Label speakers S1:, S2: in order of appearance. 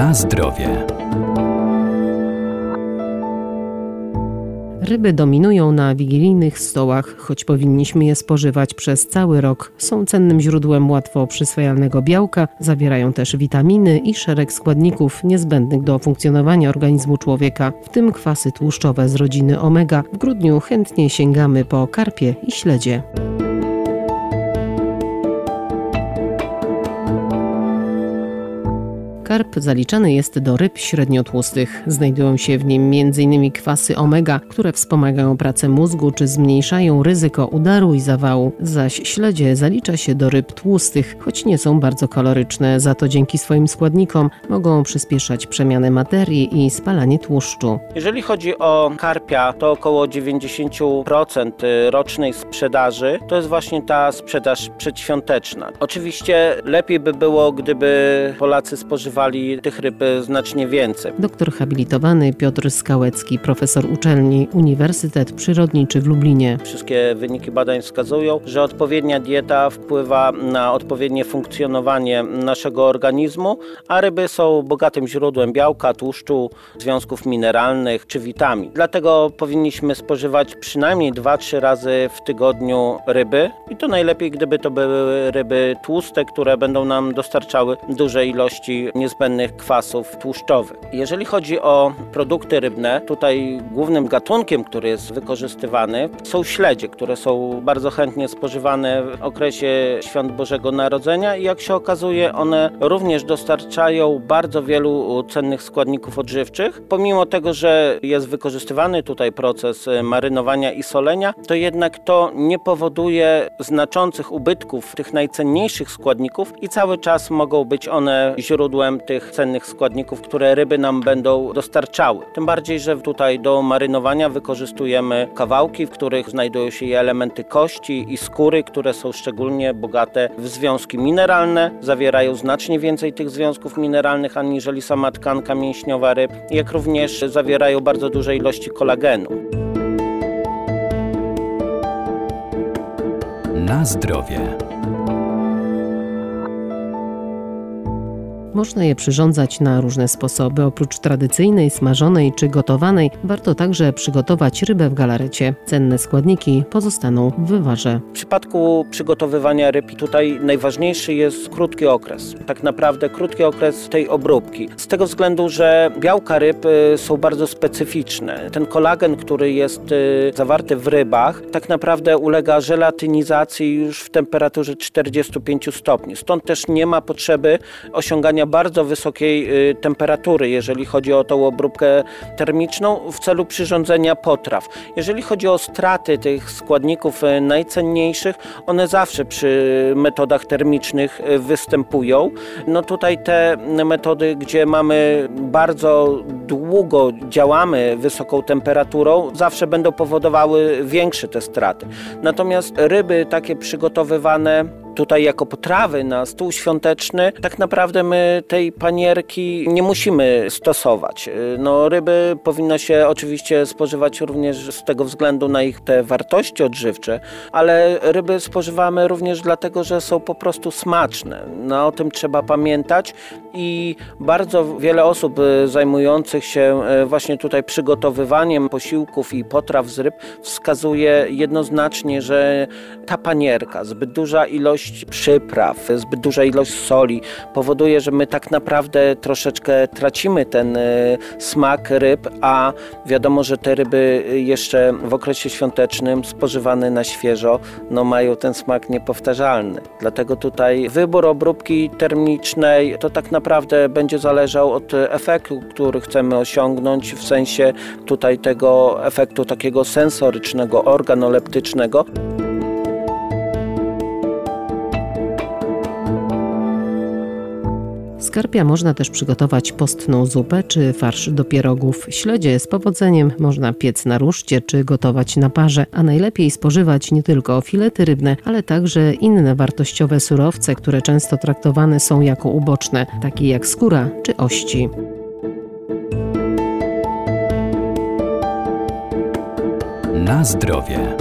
S1: Na zdrowie. Ryby dominują na wigilijnych stołach, choć powinniśmy je spożywać przez cały rok. Są cennym źródłem łatwo przyswajalnego białka, zawierają też witaminy i szereg składników niezbędnych do funkcjonowania organizmu człowieka, w tym kwasy tłuszczowe z rodziny omega. W grudniu chętnie sięgamy po karpie i śledzie. Karp zaliczany jest do ryb średniotłustych. Znajdują się w nim m.in. kwasy omega, które wspomagają pracę mózgu czy zmniejszają ryzyko udaru i zawału. Zaś śledzie zalicza się do ryb tłustych, choć nie są bardzo kaloryczne, za to dzięki swoim składnikom mogą przyspieszać przemianę materii i spalanie tłuszczu.
S2: Jeżeli chodzi o karpia, to około 90% rocznej sprzedaży to jest właśnie ta sprzedaż przedświąteczna. Oczywiście lepiej by było, gdyby Polacy spożywali spożywali tych ryb znacznie więcej.
S1: Doktor habilitowany Piotr Skałecki, profesor uczelni Uniwersytet Przyrodniczy w Lublinie.
S2: Wszystkie wyniki badań wskazują, że odpowiednia dieta wpływa na odpowiednie funkcjonowanie naszego organizmu, a ryby są bogatym źródłem białka, tłuszczu, związków mineralnych czy witamin. Dlatego powinniśmy spożywać przynajmniej 2-3 razy w tygodniu ryby i to najlepiej, gdyby to były ryby tłuste, które będą nam dostarczały duże ilości niezbędnych niezbędnych kwasów tłuszczowych. Jeżeli chodzi o produkty rybne, tutaj głównym gatunkiem, który jest wykorzystywany są śledzie, które są bardzo chętnie spożywane w okresie świąt Bożego Narodzenia i jak się okazuje, one również dostarczają bardzo wielu cennych składników odżywczych. Pomimo tego, że jest wykorzystywany tutaj proces marynowania i solenia, to jednak to nie powoduje znaczących ubytków tych najcenniejszych składników i cały czas mogą być one źródłem tych cennych składników, które ryby nam będą dostarczały. Tym bardziej, że tutaj do marynowania wykorzystujemy kawałki, w których znajdują się elementy kości i skóry, które są szczególnie bogate w związki mineralne, zawierają znacznie więcej tych związków mineralnych aniżeli sama tkanka mięśniowa ryb, jak również zawierają bardzo duże ilości kolagenu.
S1: Na zdrowie. Można je przyrządzać na różne sposoby. Oprócz tradycyjnej, smażonej czy gotowanej, warto także przygotować rybę w galarecie. Cenne składniki pozostaną w wywarze.
S2: W przypadku przygotowywania ryb tutaj najważniejszy jest krótki okres. Tak naprawdę krótki okres tej obróbki. Z tego względu, że białka ryb y, są bardzo specyficzne. Ten kolagen, który jest y, zawarty w rybach, tak naprawdę ulega żelatynizacji już w temperaturze 45 stopni. Stąd też nie ma potrzeby osiągania bardzo wysokiej y, temperatury, jeżeli chodzi o tą obróbkę termiczną w celu przyrządzenia potraw. Jeżeli chodzi o straty tych składników y, najcenniejszych, one zawsze przy metodach termicznych y, występują. No tutaj te metody, gdzie mamy bardzo długo działamy wysoką temperaturą, zawsze będą powodowały większe te straty. Natomiast ryby takie przygotowywane tutaj jako potrawy na stół świąteczny, tak naprawdę my tej panierki nie musimy stosować. No, ryby powinno się oczywiście spożywać również z tego względu na ich te wartości odżywcze, ale ryby spożywamy również dlatego, że są po prostu smaczne. No, o tym trzeba pamiętać i bardzo wiele osób e, zajmujących się e, właśnie tutaj przygotowywaniem posiłków i potraw z ryb wskazuje jednoznacznie, że ta panierka, zbyt duża ilość ilość przypraw, zbyt duża ilość soli powoduje, że my tak naprawdę troszeczkę tracimy ten e, smak ryb, a wiadomo, że te ryby jeszcze w okresie świątecznym spożywane na świeżo no mają ten smak niepowtarzalny. Dlatego tutaj wybór obróbki termicznej to tak naprawdę będzie zależał od efektu, który chcemy osiągnąć w sensie tutaj tego efektu takiego sensorycznego, organoleptycznego.
S1: Z karpia można też przygotować postną zupę czy farsz do pierogów. Śledzie z powodzeniem można piec na ruszcie czy gotować na parze, a najlepiej spożywać nie tylko filety rybne, ale także inne wartościowe surowce, które często traktowane są jako uboczne, takie jak skóra czy ości. Na zdrowie.